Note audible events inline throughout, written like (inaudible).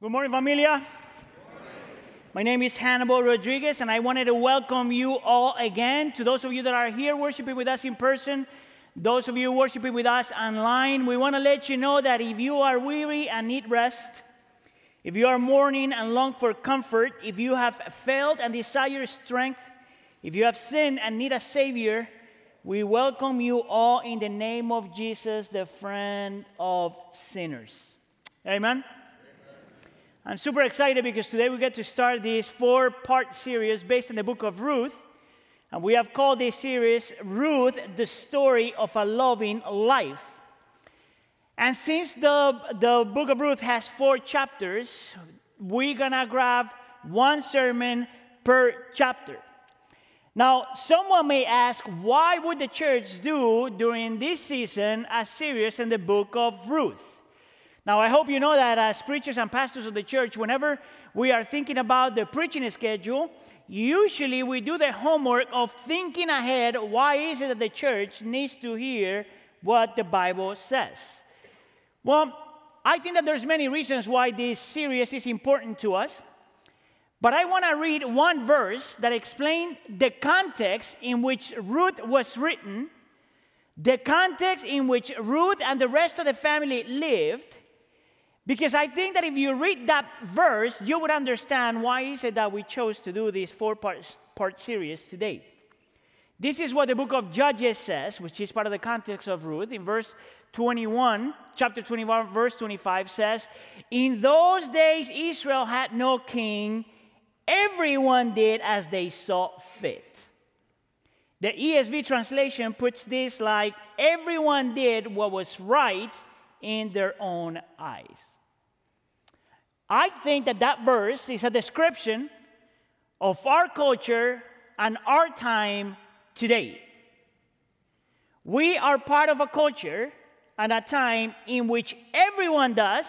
Good morning, familia. My name is Hannibal Rodriguez, and I wanted to welcome you all again. To those of you that are here worshiping with us in person, those of you worshiping with us online, we want to let you know that if you are weary and need rest, if you are mourning and long for comfort, if you have failed and desire strength, if you have sinned and need a Savior, we welcome you all in the name of Jesus, the friend of sinners. Amen. I'm super excited because today we get to start this four part series based on the book of Ruth. And we have called this series Ruth, the story of a loving life. And since the, the book of Ruth has four chapters, we're gonna grab one sermon per chapter. Now, someone may ask, why would the church do during this season a series in the book of Ruth? Now, I hope you know that as preachers and pastors of the church, whenever we are thinking about the preaching schedule, usually we do the homework of thinking ahead why is it that the church needs to hear what the Bible says. Well, I think that there's many reasons why this series is important to us. But I want to read one verse that explains the context in which Ruth was written, the context in which Ruth and the rest of the family lived, because I think that if you read that verse, you would understand why is it that we chose to do this four part, part series today. This is what the book of Judges says, which is part of the context of Ruth. In verse 21, chapter 21, verse 25 says, In those days Israel had no king, everyone did as they saw fit. The ESV translation puts this like, everyone did what was right in their own eyes. I think that that verse is a description of our culture and our time today. We are part of a culture and a time in which everyone does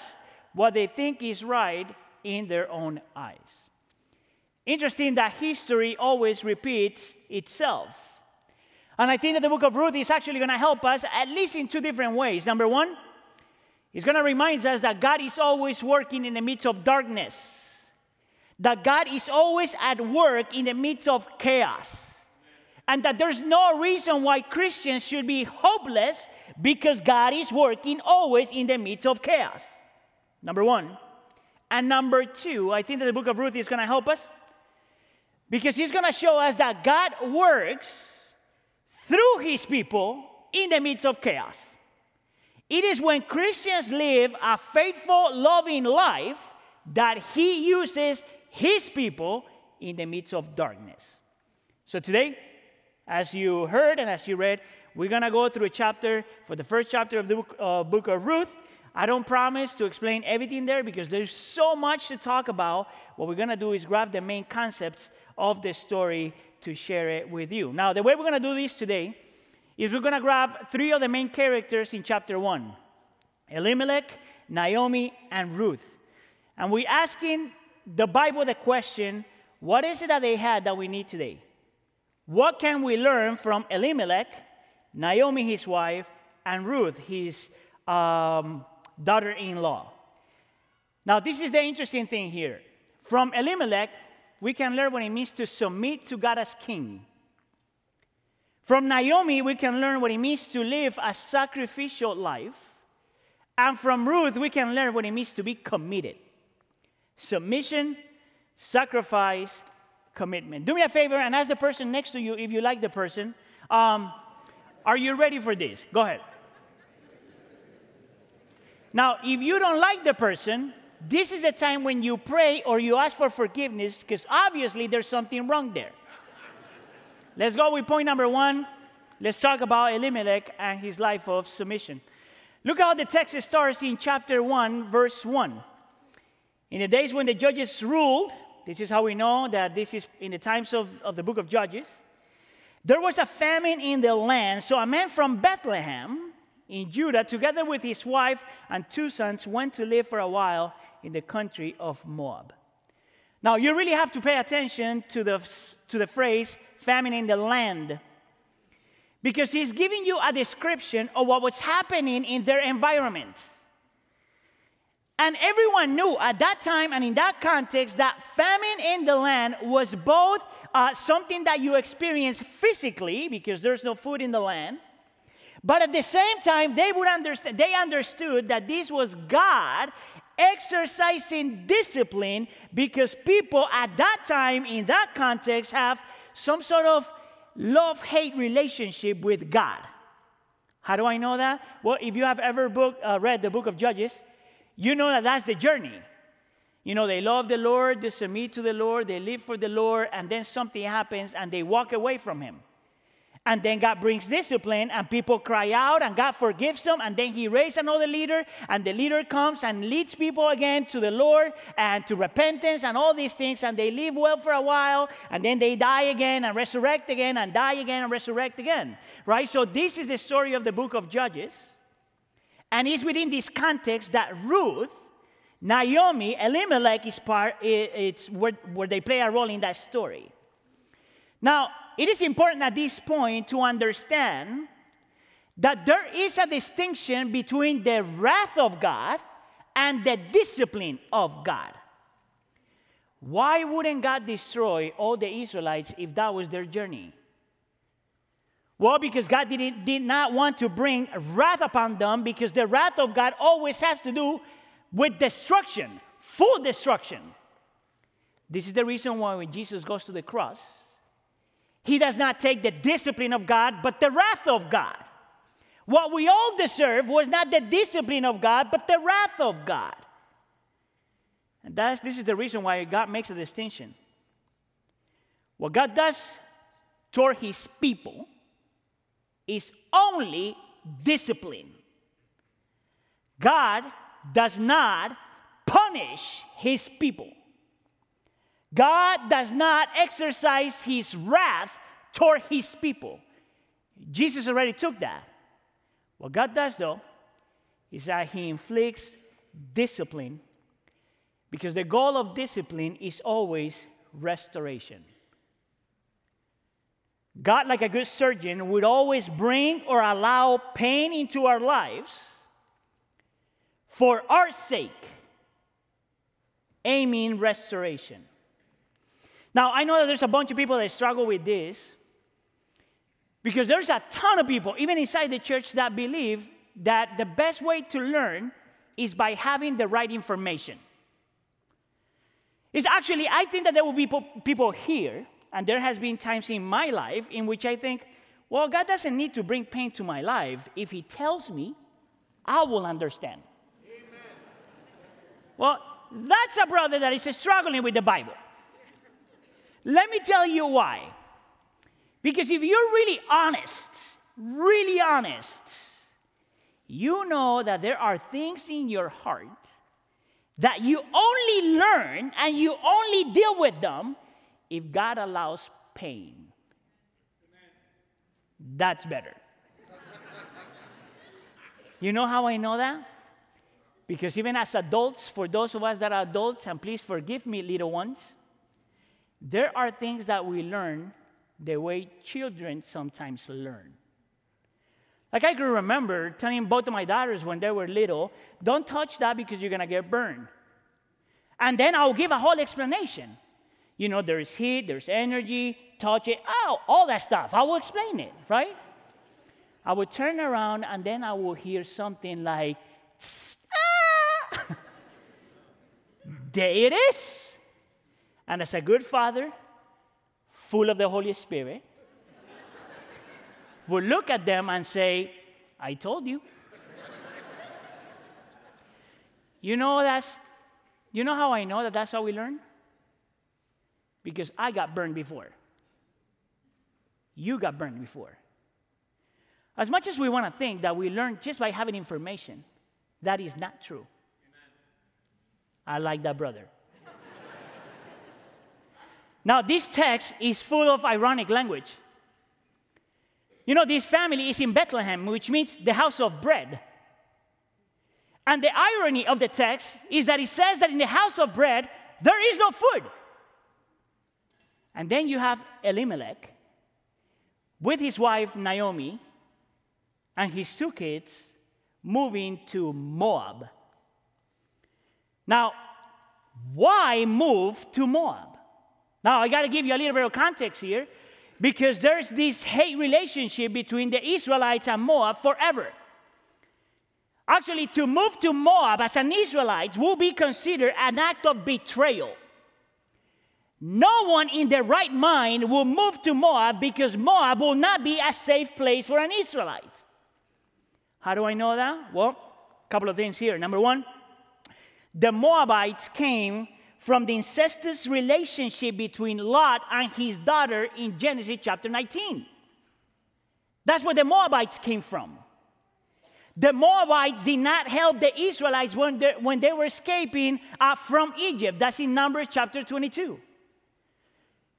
what they think is right in their own eyes. Interesting that history always repeats itself. And I think that the book of Ruth is actually going to help us at least in two different ways. Number one, He's going to remind us that God is always working in the midst of darkness, that God is always at work in the midst of chaos, and that there's no reason why Christians should be hopeless because God is working always in the midst of chaos. Number one. And number two, I think that the book of Ruth is going to help us because he's going to show us that God works through his people in the midst of chaos. It is when Christians live a faithful, loving life that He uses His people in the midst of darkness. So today, as you heard and as you read, we're going to go through a chapter for the first chapter of the book, uh, book of Ruth. I don't promise to explain everything there because there's so much to talk about. What we're going to do is grab the main concepts of the story to share it with you. Now, the way we're going to do this today is we're going to grab three of the main characters in chapter 1 Elimelech, Naomi, and Ruth. And we're asking the Bible the question what is it that they had that we need today? What can we learn from Elimelech, Naomi, his wife, and Ruth, his um, daughter in law? Now, this is the interesting thing here. From Elimelech, we can learn what it means to submit to God as king. From Naomi, we can learn what it means to live a sacrificial life. And from Ruth, we can learn what it means to be committed submission, sacrifice, commitment. Do me a favor and ask the person next to you if you like the person. Um, are you ready for this? Go ahead. Now, if you don't like the person, this is the time when you pray or you ask for forgiveness because obviously there's something wrong there. Let's go with point number one. Let's talk about Elimelech and his life of submission. Look how the text starts in chapter 1, verse 1. In the days when the judges ruled, this is how we know that this is in the times of, of the book of Judges, there was a famine in the land. So a man from Bethlehem in Judah, together with his wife and two sons, went to live for a while in the country of Moab. Now, you really have to pay attention to the, to the phrase famine in the land. Because he's giving you a description of what was happening in their environment. And everyone knew at that time and in that context that famine in the land was both uh, something that you experience physically because there's no food in the land, but at the same time they would understand. They understood that this was God exercising discipline because people at that time in that context have some sort of love-hate relationship with God. How do I know that? Well, if you have ever book, uh, read the book of Judges, you know that that's the journey. You know, they love the Lord, they submit to the Lord, they live for the Lord, and then something happens and they walk away from Him. And then God brings discipline, and people cry out, and God forgives them. And then He raises another leader, and the leader comes and leads people again to the Lord and to repentance and all these things. And they live well for a while, and then they die again and resurrect again, and die again and resurrect again. Right? So, this is the story of the book of Judges. And it's within this context that Ruth, Naomi, Elimelech is part, it's where, where they play a role in that story. Now, it is important at this point to understand that there is a distinction between the wrath of God and the discipline of God. Why wouldn't God destroy all the Israelites if that was their journey? Well, because God didn't, did not want to bring wrath upon them, because the wrath of God always has to do with destruction, full destruction. This is the reason why when Jesus goes to the cross, he does not take the discipline of God, but the wrath of God. What we all deserve was not the discipline of God, but the wrath of God. And that's, this is the reason why God makes a distinction. What God does toward his people is only discipline. God does not punish his people. God does not exercise his wrath toward his people. Jesus already took that. What God does, though, is that he inflicts discipline because the goal of discipline is always restoration. God, like a good surgeon, would always bring or allow pain into our lives for our sake, aiming restoration. Now, I know that there's a bunch of people that struggle with this because there's a ton of people, even inside the church, that believe that the best way to learn is by having the right information. It's actually, I think that there will be people here, and there has been times in my life in which I think, well, God doesn't need to bring pain to my life. If He tells me, I will understand. Amen. Well, that's a brother that is struggling with the Bible. Let me tell you why. Because if you're really honest, really honest, you know that there are things in your heart that you only learn and you only deal with them if God allows pain. That's better. you know how I know that? Because even as adults, for those of us that are adults, and please forgive me, little ones, there are things that we learn the way children sometimes learn. Like I can remember telling both of my daughters when they were little, don't touch that because you're gonna get burned. And then I'll give a whole explanation. You know, there's heat, there's energy, touch it, oh, all that stuff. I will explain it, right? I would turn around and then I will hear something like, ah! (laughs) there it is. And as a good father, full of the Holy Spirit, would look at them and say, I told you. you know that's you know how I know that that's how we learn? Because I got burned before. You got burned before. As much as we want to think that we learn just by having information, that is not true. Amen. I like that brother. Now, this text is full of ironic language. You know, this family is in Bethlehem, which means the house of bread. And the irony of the text is that it says that in the house of bread, there is no food. And then you have Elimelech with his wife Naomi and his two kids moving to Moab. Now, why move to Moab? Now, I got to give you a little bit of context here because there's this hate relationship between the Israelites and Moab forever. Actually, to move to Moab as an Israelite will be considered an act of betrayal. No one in their right mind will move to Moab because Moab will not be a safe place for an Israelite. How do I know that? Well, a couple of things here. Number one, the Moabites came from the incestuous relationship between Lot and his daughter in Genesis chapter 19. That's where the Moabites came from. The Moabites did not help the Israelites when they, when they were escaping uh, from Egypt. That's in Numbers chapter 22.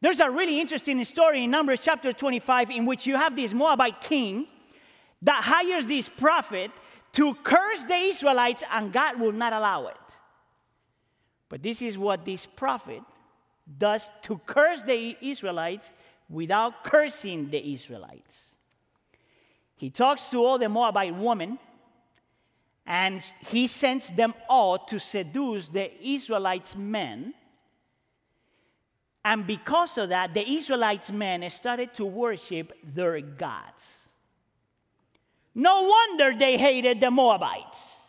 There's a really interesting story in Numbers chapter 25 in which you have this Moabite king that hires this prophet to curse the Israelites, and God will not allow it. But this is what this prophet does to curse the Israelites without cursing the Israelites. He talks to all the Moabite women and he sends them all to seduce the Israelites' men. And because of that, the Israelites' men started to worship their gods. No wonder they hated the Moabites.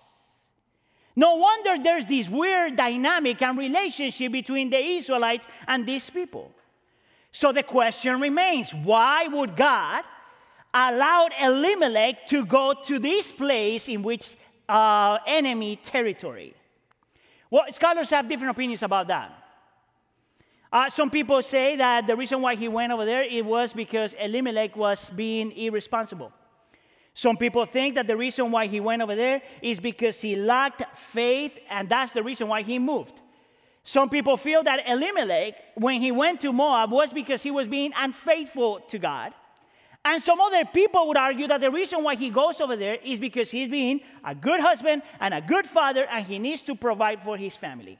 No wonder there's this weird dynamic and relationship between the Israelites and these people. So the question remains why would God allow Elimelech to go to this place in which uh, enemy territory? Well, scholars have different opinions about that. Uh, some people say that the reason why he went over there it was because Elimelech was being irresponsible. Some people think that the reason why he went over there is because he lacked faith, and that's the reason why he moved. Some people feel that Elimelech, when he went to Moab, was because he was being unfaithful to God. And some other people would argue that the reason why he goes over there is because he's being a good husband and a good father, and he needs to provide for his family.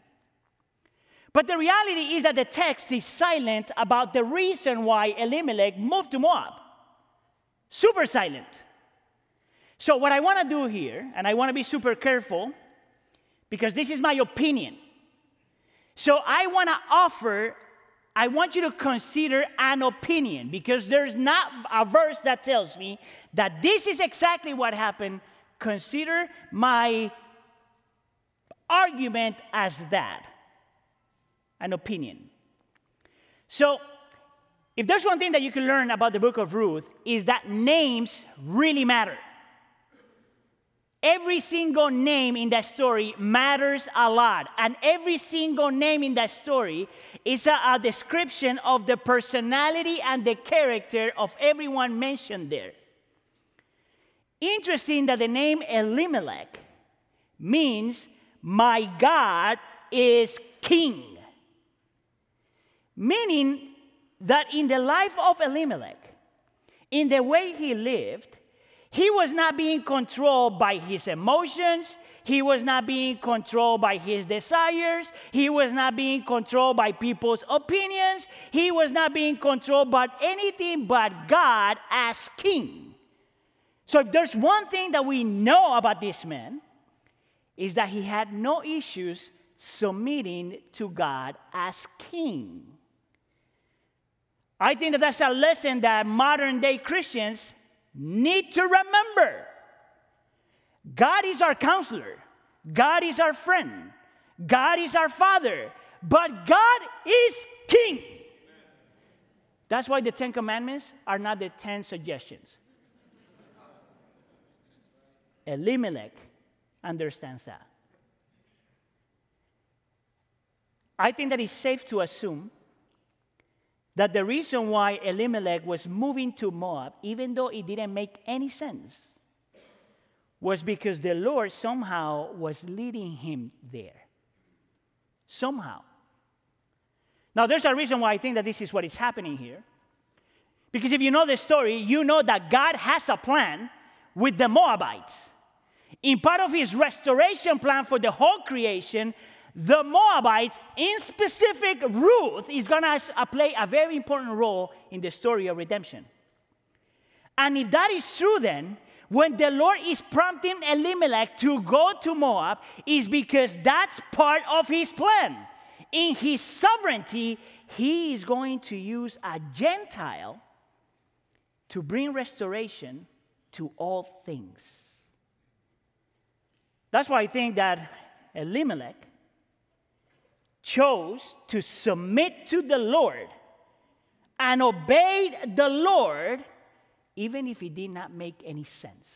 But the reality is that the text is silent about the reason why Elimelech moved to Moab. Super silent. So, what I want to do here, and I want to be super careful because this is my opinion. So, I want to offer, I want you to consider an opinion because there's not a verse that tells me that this is exactly what happened. Consider my argument as that an opinion. So, if there's one thing that you can learn about the book of Ruth, is that names really matter. Every single name in that story matters a lot. And every single name in that story is a, a, description of the personality and the character of everyone mentioned there. Interesting that the name Elimelech means, My God is king. Meaning that in the life of Elimelech, in the way he lived, he was not being controlled by his emotions. He was not being controlled by his desires. He was not being controlled by people's opinions. He was not being controlled by anything but God as king. So, if there's one thing that we know about this man, is that he had no issues submitting to God as king. I think that that's a lesson that modern day Christians need to remember God is our counselor, God is our friend, God is our father, but God is king. That's why the Ten Commandments are not the Ten Suggestions. Elimelech understands that. I think that it's safe to assume that the reason why Elimelech was moving to Moab, even though it didn't make any sense, was because the Lord somehow was leading him there. Somehow. Now, there's a reason why I think that this is what is happening here. Because if you know the story, you know that God has a plan with the Moabites. In part of his restoration plan for the whole creation, the Moabites, in specific, Ruth is going to uh, play a very important role in the story of redemption. And if that is true, then When the Lord is prompting Elimelech to go to Moab, is because that's part of his plan. In his sovereignty, he is going to use a Gentile to bring restoration to all things. That's why I think that Elimelech chose to submit to the Lord and obeyed the Lord, even if it did not make any sense.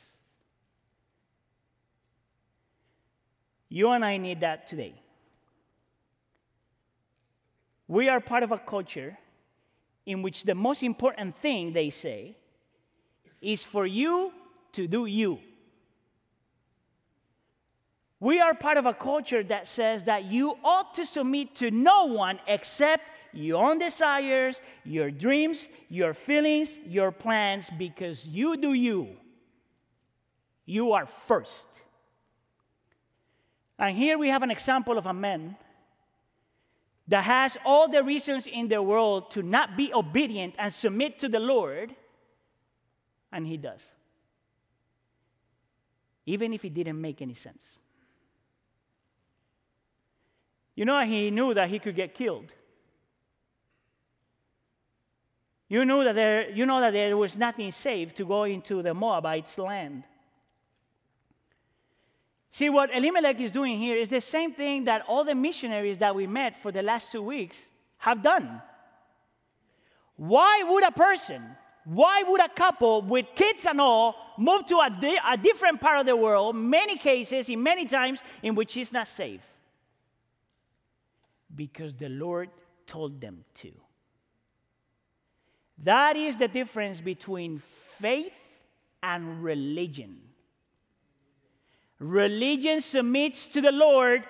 You and I need that today. We are part of a culture in which the most important thing they say is for you to do you. We are part of a culture that says that you ought to submit to no one except your own desires, your dreams, your feelings, your plans, because you do you. You are first. And here we have an example of a man that has all the reasons in the world to not be obedient and submit to the Lord, and he does. Even if it didn't make any sense. You know, he knew that he could get killed. You knew that there, you know that there was nothing safe to go into the Moabites' land. See, what Elimelech is doing here is the same thing that all the missionaries that we met for the last two weeks have done. Why would a person, why would a couple with kids and all move to a, di- a different part of the world, many cases, in many times, in which it's not safe? Because the Lord told them to. That is the difference between faith and religion. Religion submits to the Lord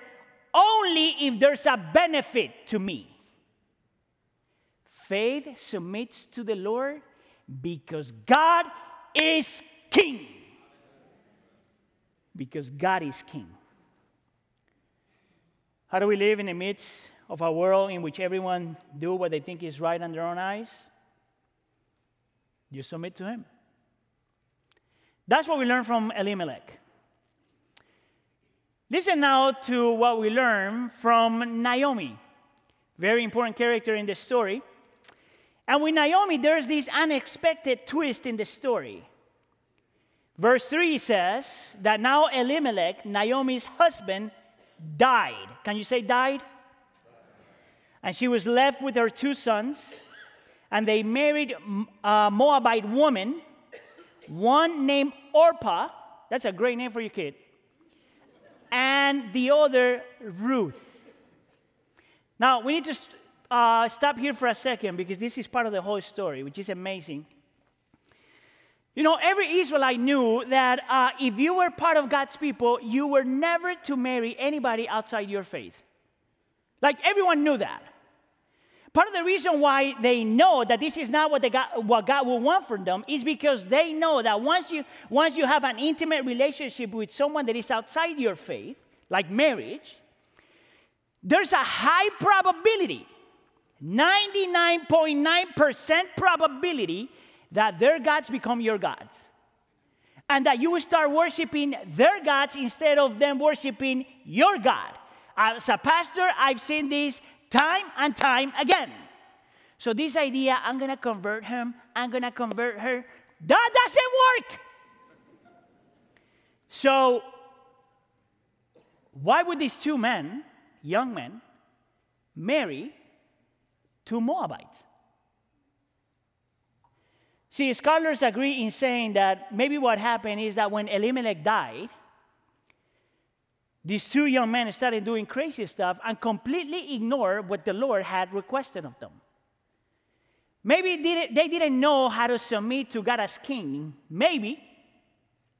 only if there's a benefit to me. Faith submits to the Lord because God is king. Because God is king. How do we live in the midst of a world in which everyone do what they think is right in their own eyes? You submit to him. That's what we learn from Elimelech. Listen now to what we learn from Naomi, very important character in the story. And with Naomi, there's this unexpected twist in the story. Verse 3 says that now Elimelech, Naomi's husband, died. Can you say died? And she was left with her two sons, and they married a Moabite woman, one named Orpah. That's a great name for your kid and the other Ruth. Now, we need to uh, stop here for a second because this is part of the whole story, which is amazing. You know, every Israelite knew that uh, if you were part of God's people, you were never to marry anybody outside your faith. Like everyone knew that. Part of the reason why they know that this is not what, they got, what God will want from them is because they know that once you, once you have an intimate relationship with someone that is outside your faith, like marriage, there's a high probability, 99.9% probability, that their gods become your gods. And that you will start worshiping their gods instead of them worshiping your God. As a pastor, I've seen this time and time again. So, this idea, I'm to convert him, I'm to convert her, that doesn't work. So, why would these two men, young men, marry two Moabites? See, scholars agree in saying that maybe what happened is that when Elimelech died, these two young men started doing crazy stuff and completely ignored what the Lord had requested of them. Maybe they didn't know how to submit to God as king. Maybe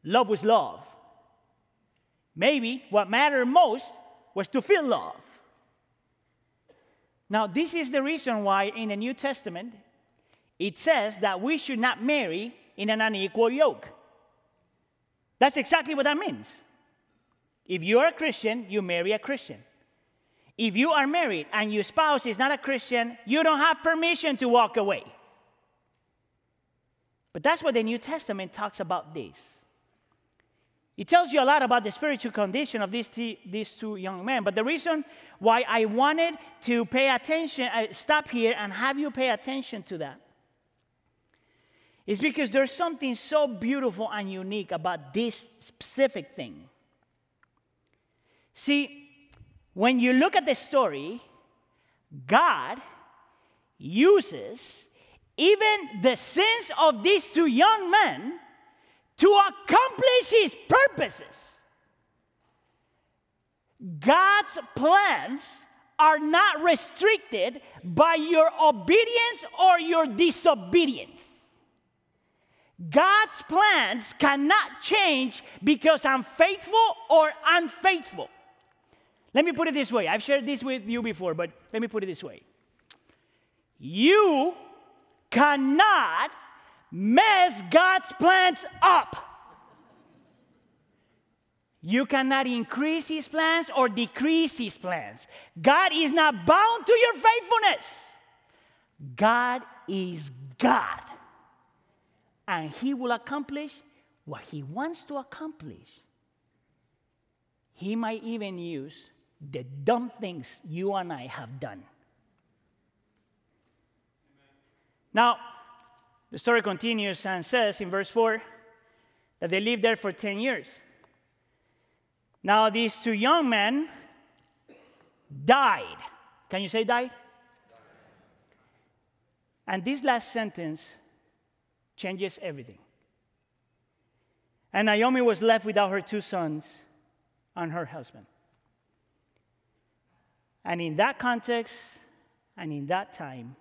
love was love. Maybe what mattered most was to feel love. Now, this is the reason why in the New Testament it says that we should not marry in an unequal yoke. That's exactly what that means. If you are a Christian, you marry a Christian. If you are married and your spouse is not a Christian, you don't have permission to walk away. But that's what the New Testament talks about this. It tells you a lot about the spiritual condition of these, t- these two young men. But the reason why I wanted to pay attention, uh, stop here and have you pay attention to that, is because there's something so beautiful and unique about this specific thing. See, when you look at the story, God uses even the sins of these two young men to accomplish his purposes. God's plans are not restricted by your obedience or your disobedience. God's plans cannot change because I'm faithful or unfaithful. Let me put it this way. I've shared this with you before, but let me put it this way. You cannot mess God's plans up. You cannot increase his plans or decrease his plans. God is not bound to your faithfulness. God is God. And he will accomplish what he wants to accomplish. He might even use the dumb things you and I have done. Now, the story continues and says in verse 4 that they lived there for 10 years. Now, these two young men died. Can you say died? And this last sentence changes everything. And Naomi was left without her two sons and her husband. And in that context and in that time,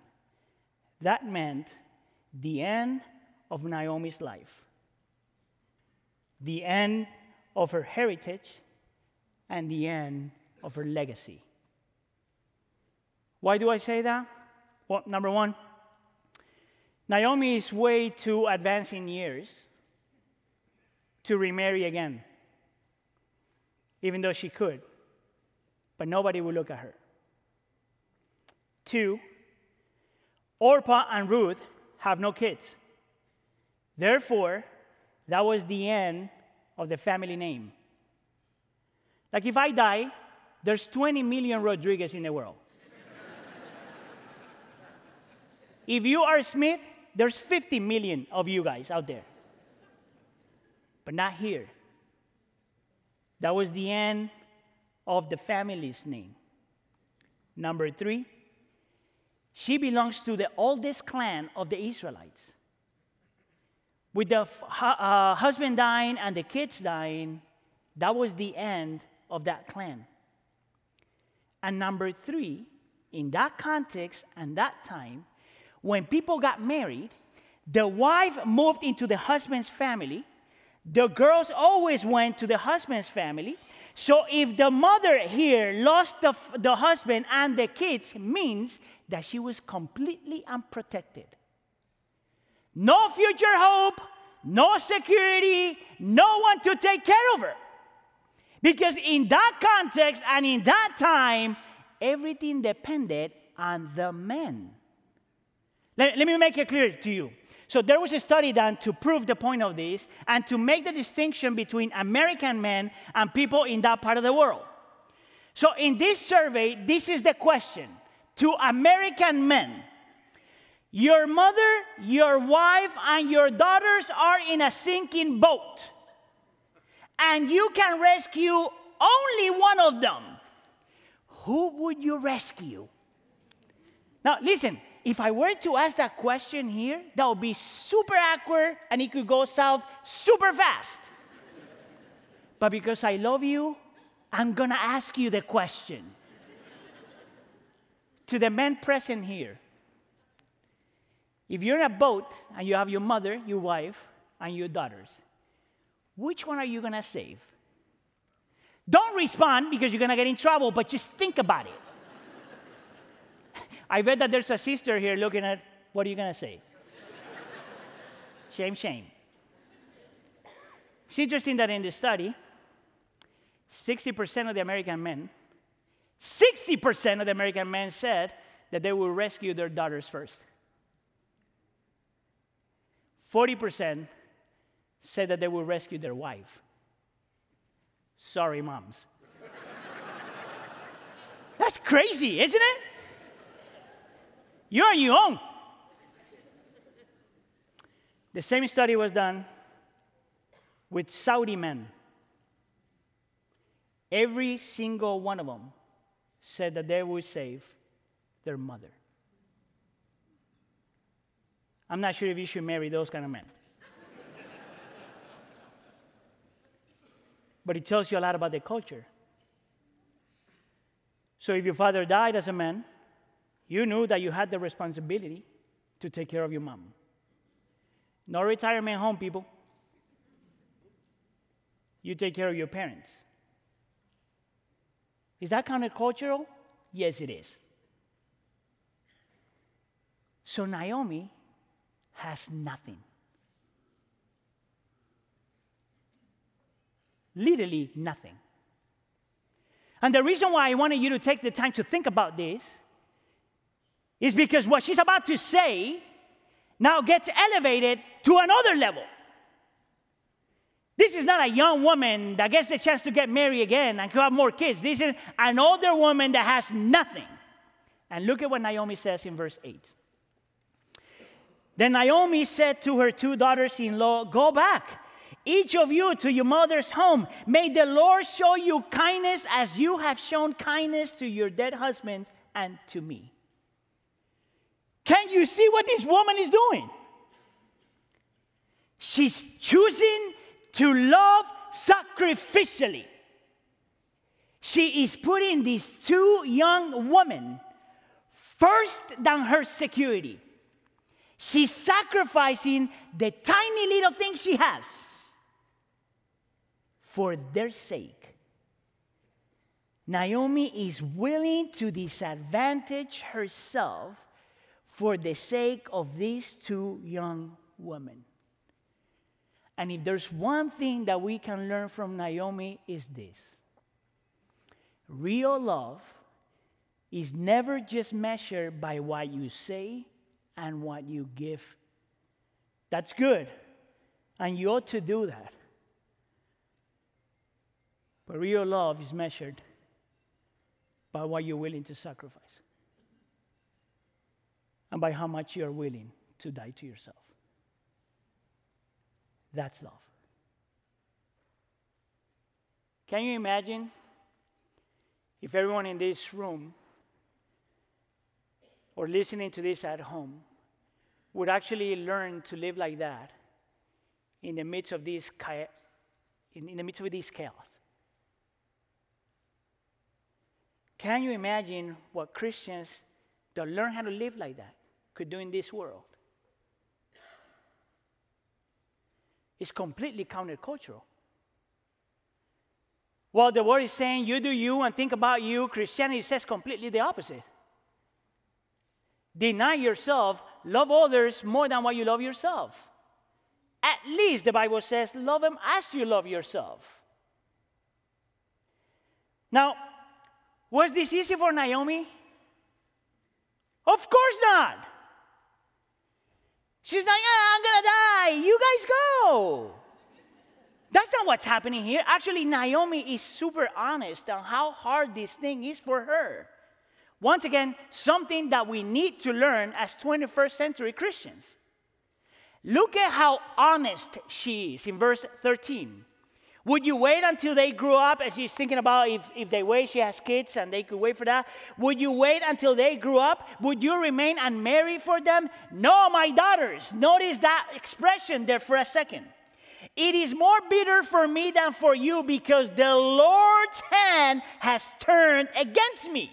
that meant the end of Naomi's life, the end of her heritage, and the end of her legacy. Why do I say that? Well, number one, Naomi is way too advanced in years to remarry again, even though she could, but nobody will look at her. Two, Orpah and Ruth have no kids. Therefore, that was the end of the family name. Like if I die, there's 20 million Rodriguez in the world. (laughs) if you are Smith, there's 50 million of you guys out there. But not here. That was the end of the family's name. Number three, she belongs to the oldest clan of the Israelites. With the uh, husband dying and the kids dying, that was the end of that clan. And number three, in that context and that time, when people got married, the wife moved into the husband's family. The girls always went to the husband's family. So if the mother here lost the, the husband and the kids, means that she was completely unprotected. No future hope, no security, no one to take care of her. Because in that context and in that time, everything depended on the men. Let, let me make it clear to you. So there was a study done to prove the point of this and to make the distinction between American men and people in that part of the world. So in this survey, this is the question to American men. Your mother, your wife, and your daughters are in a sinking boat, and you can rescue only one of them. Who would you rescue? Now, listen, if I were to ask that question here, that would be super awkward and it could go south super fast. but because I love you, I'm gonna ask you the question to the men present here if you're in a boat and you have your mother, your wife, and your daughters, which one are you to save? Don't respond because you're to get in trouble, but just think about it. I bet that there's a sister here looking at what are you going to say? shame, shame. It's interesting that in the study, 60% of the American men 60% of the American men said that they will rescue their daughters first. 40% said that they will rescue their wife. Sorry, moms. (laughs) That's crazy, isn't it? You're on your own. The same study was done with Saudi men. Every single one of them said that they would save their mother. I'm not sure if you should marry those kind of men. (laughs) but it tells you a lot about their culture. So if your father died as a man, you knew that you had the responsibility to take care of your mom. No retirement home, people. You take care of your parents. Is that countercultural? Yes, it is. So Naomi has nothing. Literally nothing. And the reason why I wanted you to take the time to think about this is because what she's about to say now gets elevated to another level. This is not a young woman that gets the chance to get married again and have more kids. This is an older woman that has nothing. And look at what Naomi says in verse 8. Then Naomi said to her two daughters in law, Go back, each of you to your mother's home. May the Lord show you kindness as you have shown kindness to your dead husbands and to me. Can you see what this woman is doing? She's choosing to love sacrificially. She is putting these two young women first than her security. She's sacrificing the tiny little things she has for their sake. Naomi is willing to disadvantage herself for the sake of these two young women. And if there's one thing that we can learn from Naomi is this. Real love is never just measured by what you say and what you give. That's good. And you ought to do that. But real love is measured by what you're willing to sacrifice and by how much you're willing to die to yourself. That's love. Can you imagine if everyone in this room or listening to this at home would actually learn to live like that in the midst of this in, in the midst of this chaos? Can you imagine what Christians that learn how to live like that could do in this world? It's completely countercultural. While the world is saying you do you and think about you, Christianity says completely the opposite. Deny yourself, love others more than what you love yourself. At least the Bible says, love them as you love yourself. Now, was this easy for Naomi? Of course not. She's like, ah, I'm gonna die. You guys go. That's not what's happening here. Actually, Naomi is super honest on how hard this thing is for her. Once again, something that we need to learn as 21st century Christians. Look at how honest she is in verse 13. Would you wait until they grew up? As she's thinking about if, if they wait, she has kids and they could wait for that. Would you wait until they grew up? Would you remain unmarried for them? No, my daughters. Notice that expression there for a second. It is more bitter for me than for you because the Lord's hand has turned against me.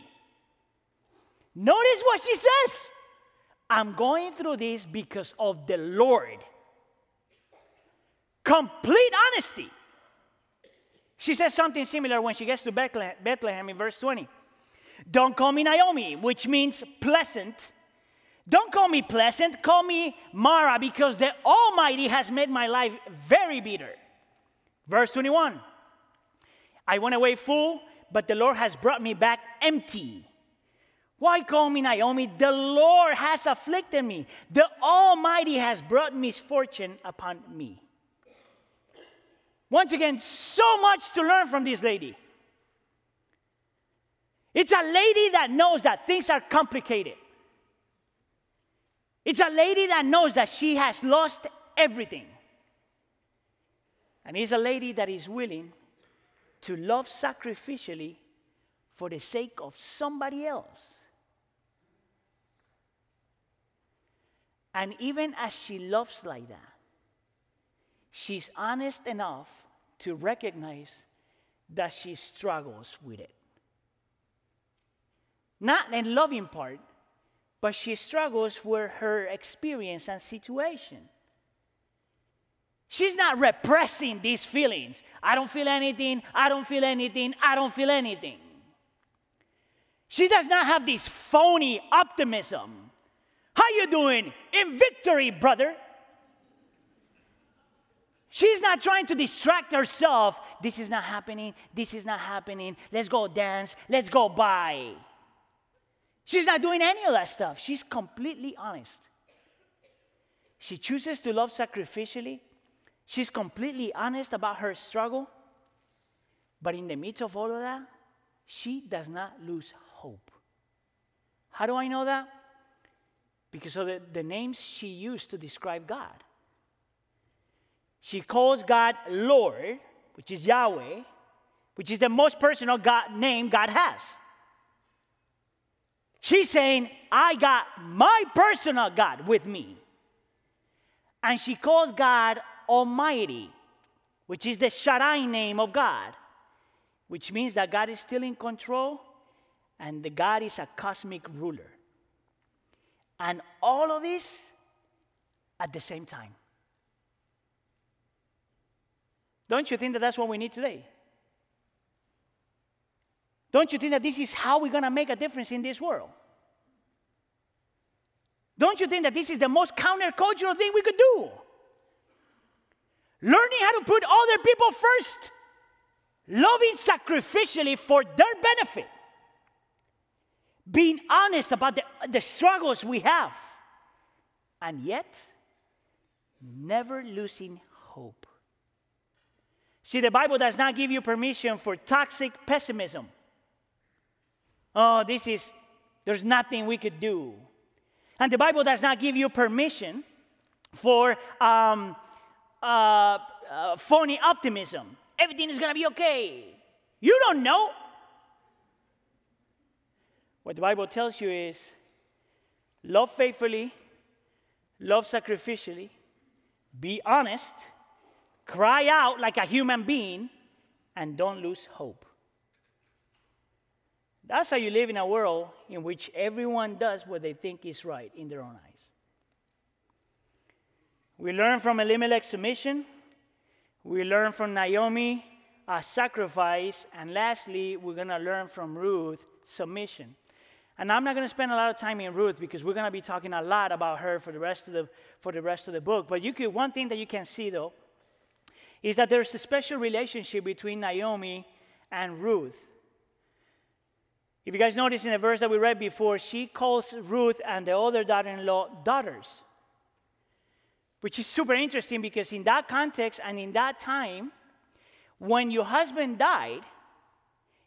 Notice what she says. I'm going through this because of the Lord. Complete honesty. She says something similar when she gets to Bethlehem, in verse 20. Don't call me Naomi, which means pleasant. Don't call me pleasant, call me Mara, because the Almighty has made my life very bitter. Verse 21 I went away full, but the Lord has brought me back empty. Why call me Naomi? The Lord has afflicted me. The Almighty has brought misfortune upon me. Once again, so much to learn from this lady. It's a lady that knows that things are complicated. It's a lady that knows that she has lost everything. And it's a lady that is willing to love sacrificially for the sake of somebody else. And even as she loves like that, she's honest enough to recognize that she struggles with it. Not in loving part, but she struggles with her experience and situation. She's not repressing these feelings. I don't feel anything, I don't feel anything, I don't feel anything. She does not have this phony optimism. How you doing? In victory, brother. She's not trying to distract herself. This is not happening. This is not happening. Let's go dance. Let's go buy. She's not doing any of that stuff. She's completely honest. She chooses to love sacrificially. She's completely honest about her struggle. But in the midst of all of that, she does not lose hope. How do I know that? Because of the, the names she used to describe God. She calls God Lord, which is Yahweh, which is the most personal God name God has. She's saying, I got my personal God with me. And she calls God Almighty, which is the Shaddai name of God, which means that God is still in control and the God is a cosmic ruler. And all of this at the same time. Don't you think that that's what we need today? Don't you think that this is how we're going to make a difference in this world? Don't you think that this is the most countercultural thing we could do? Learning how to put other people first, loving sacrificially for their benefit, being honest about the, the struggles we have, and yet never losing hope. See, the Bible does not give you permission for toxic pessimism. Oh, this is, there's nothing we could do. And the Bible does not give you permission for um, uh, uh, phony optimism. Everything is going to be okay. You don't know. What the Bible tells you is love faithfully, love sacrificially, be honest, cry out like a human being, and don't lose hope. That's how you live in a world in which everyone does what they think is right in their own eyes. We learn from Elimelech's submission. We learn from Naomi a sacrifice. And lastly, we're going to learn from Ruth submission. And I'm not going to spend a lot of time in Ruth because we're going to be talking a lot about her for the rest of the, for the, rest of the book. But you could, one thing that you can see, though, is that there's a special relationship between Naomi and Ruth. If you guys notice in the verse that we read before, she calls Ruth and the other daughter in law daughters, which is super interesting because in that context and in that time, when your husband died,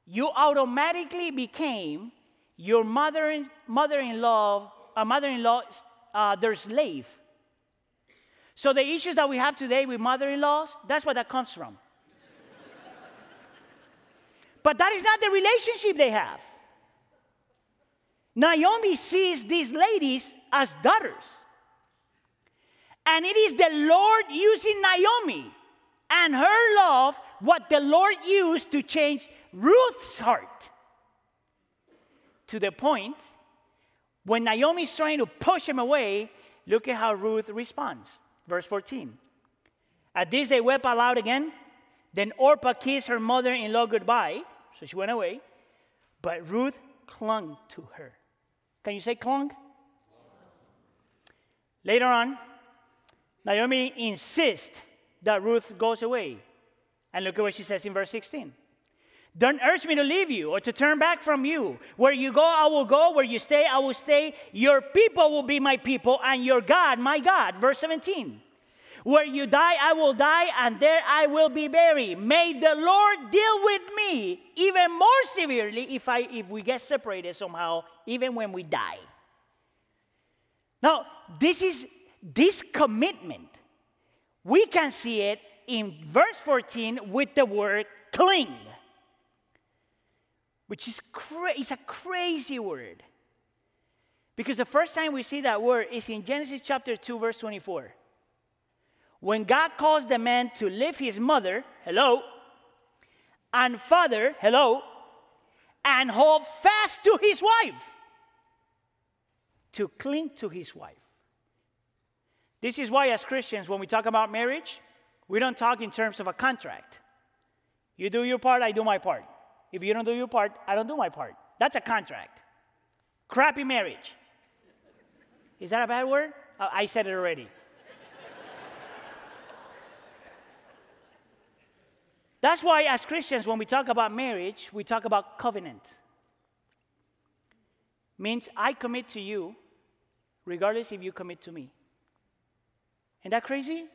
you automatically became your mother mother-in-law, a mother-in-law, uh, their slave. So the issues that we have today with mother-in-laws, that's where that comes from. but that is not the relationship they have. Naomi sees these ladies as daughters. And it is the Lord using Naomi and her love, what the Lord used to change Ruth's heart. To the point when Naomi is trying to push him away, look at how Ruth responds. Verse 14. At this, they wept aloud again. Then Orpah kissed her mother in law goodbye, so she went away. But Ruth clung to her. Can you say clung? Later on, Naomi insists that Ruth goes away. And look at what she says in verse 16. Don't urge me to leave you or to turn back from you. Where you go, I will go. Where you stay, I will stay. Your people will be my people, and your God, my God. Verse 17. Where you die, I will die, and there I will be buried. May the Lord deal with me even more severely if, I, if we get separated somehow, even when we die. Now, this is this commitment. We can see it in verse 14 with the word cling, which is cra- it's a crazy word. Because the first time we see that word is in Genesis chapter 2, verse 24. When God calls the man to leave his mother, hello, and father, hello, and hold fast to his wife, to cling to his wife. This is why, as Christians, when we talk about marriage, we don't talk in terms of a contract. You do your part, I do my part. If you don't do your part, I don't do my part. That's a contract. Crappy marriage. Is that a bad word? Oh, I said it already. That's why, as Christians, when we talk about marriage, we talk about covenant. Means I commit to you, regardless if you commit to me. Isn't that crazy?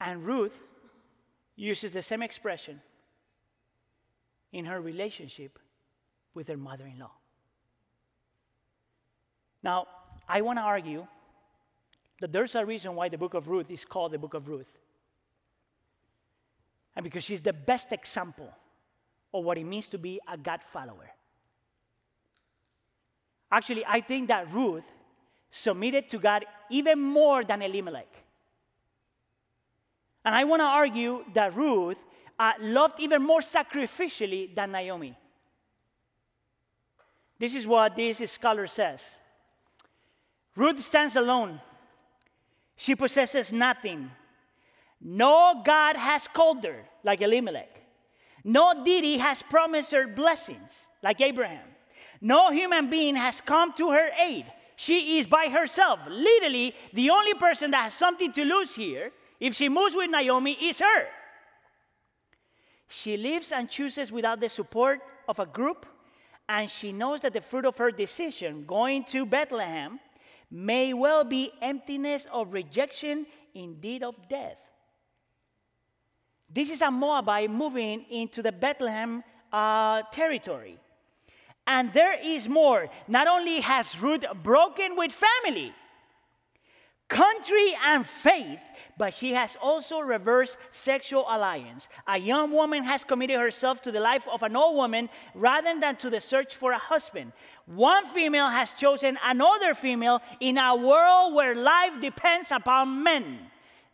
And Ruth uses the same expression in her relationship with her mother in law. Now, I want to argue that there's a reason why the book of Ruth is called the book of Ruth. And because she's the best example of what it means to be a God follower. Actually, I think that Ruth submitted to God even more than Elimelech. And I want to argue that Ruth uh, loved even more sacrificially than Naomi. This is what this scholar says Ruth stands alone, she possesses nothing. No God has called her, like Elimelech. No deity has promised her blessings, like Abraham. No human being has come to her aid. She is by herself. Literally, the only person that has something to lose here if she moves with Naomi, it's her. She lives and chooses without the support of a group, and she knows that the fruit of her decision, going to Bethlehem, may well be emptiness of rejection, indeed of death. This is a Moabite moving into the Bethlehem uh, territory. And there is more. Not only has Ruth broken with family, country, and faith, but she has also reversed sexual alliance. A young woman has committed herself to the life of an old woman rather than to the search for a husband. One female has chosen another female in a world where life depends upon men.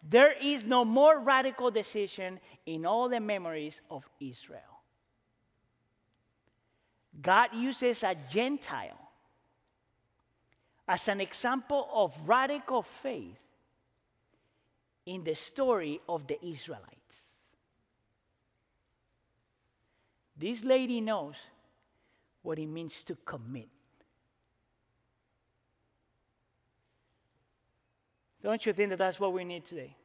There is no more radical decision in all the memories of Israel. God uses a Gentile as an example of radical faith in the story of the Israelites. This lady knows what it means to commit. Don't you think that that's what we need today?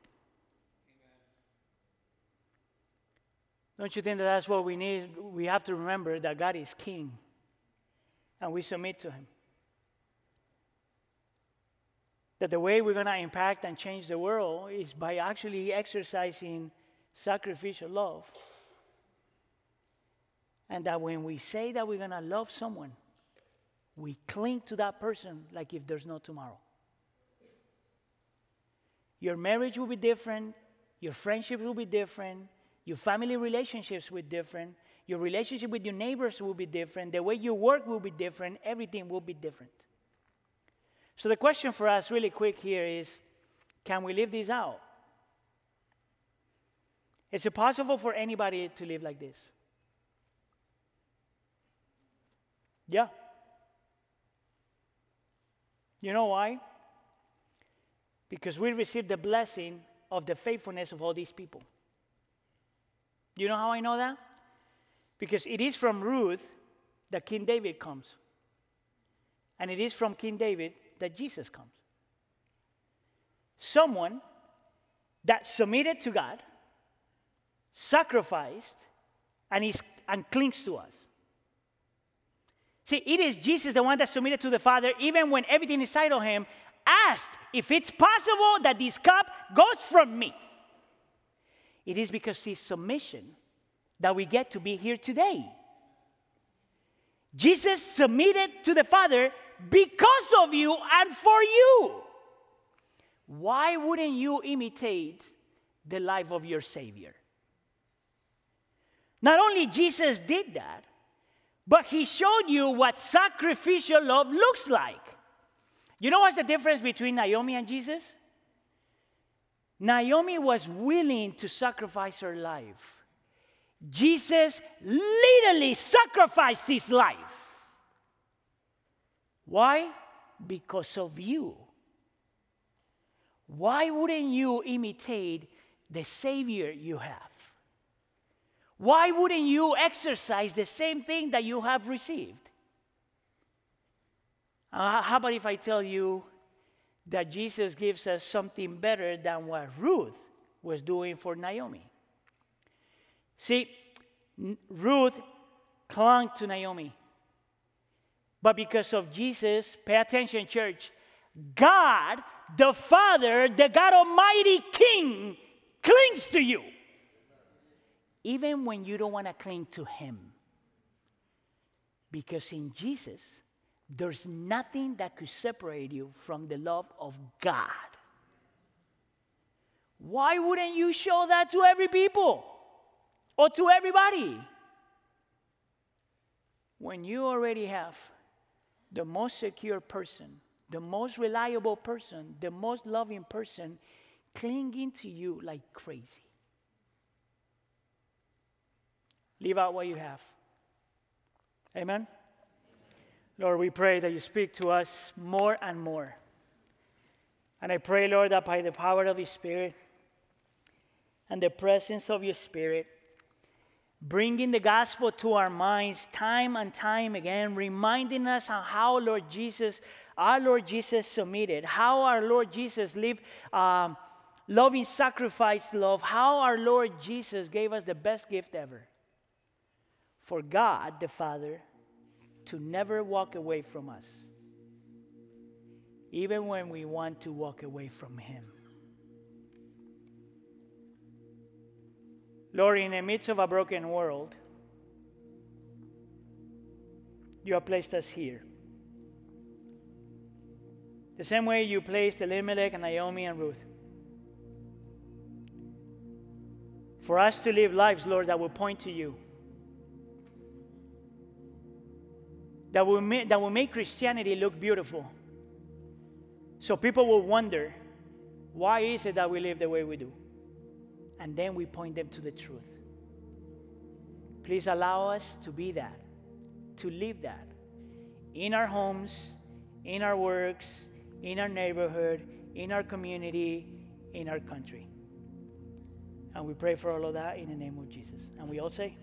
Don't you think that that's what we need? We have to remember that God is King and we submit to Him that the way we're going to impact and change the world is by actually exercising sacrificial love. And that when we say that we're going to love someone, we cling to that person like if there's no tomorrow. Your marriage will be different, your friendship will be different, your family relationships will be different, your relationship with your neighbors will be different, the way you work will be different, everything will be different. So, the question for us, really quick here, is can we live this out? Is it possible for anybody to live like this? Yeah. You know why? Because we received the blessing of the faithfulness of all these people. You know how I know that? Because it is from Ruth that King David comes. And it is from King David that Jesus comes. Someone that submitted to God, sacrificed, and, is, and clings to us. See, it is Jesus, the one that submitted to the Father, even when everything inside of him asked if it's possible that this cup goes from me. It is because his submission that we get to be here today. Jesus submitted to the Father because of you and for you. Why wouldn't you imitate the life of your Savior? Not only Jesus did that, but he showed you what sacrificial love looks like. You know what's the difference between Naomi and Jesus? Naomi was willing to sacrifice her life. Jesus literally sacrificed his life. Why? Because of you. Why wouldn't you imitate the Savior you have? Why wouldn't you exercise the same thing that you have received? Uh, how about if I tell you that Jesus gives us something better than what Ruth was doing for Naomi? See, Ruth clung to Naomi. But because of Jesus, pay attention, church, God, the Father, the God Almighty King, clings to you. Even when you don't want to cling to Him. Because in Jesus, there's nothing that could separate you from the love of God. Why wouldn't you show that to every people or to everybody? When you already have the most secure person, the most reliable person, the most loving person clinging to you like crazy. Leave out what you have. Amen? Lord, we pray that you speak to us more and more. And I pray, Lord, that by the power of your Spirit and the presence of your Spirit, bringing the gospel to our minds time and time again, reminding us on how Lord Jesus, our Lord Jesus submitted, how our Lord Jesus lived um, loving sacrifice love, how our Lord Jesus gave us the best gift ever. For God the Father to never walk away from us, even when we want to walk away from Him. Lord, in the midst of a broken world, you have placed us here. The same way you placed Elimelech and Naomi and Ruth. For us to live lives, Lord, that will point to you. that will, make, that will make Christianity look beautiful. So people will wonder, why is it that we live the way we do? And then we point them to the truth. Please allow us to be that, to live that in our homes, in our works, in our neighborhood, in our community, in our country. And we pray for all of that in the name of Jesus. And we all say,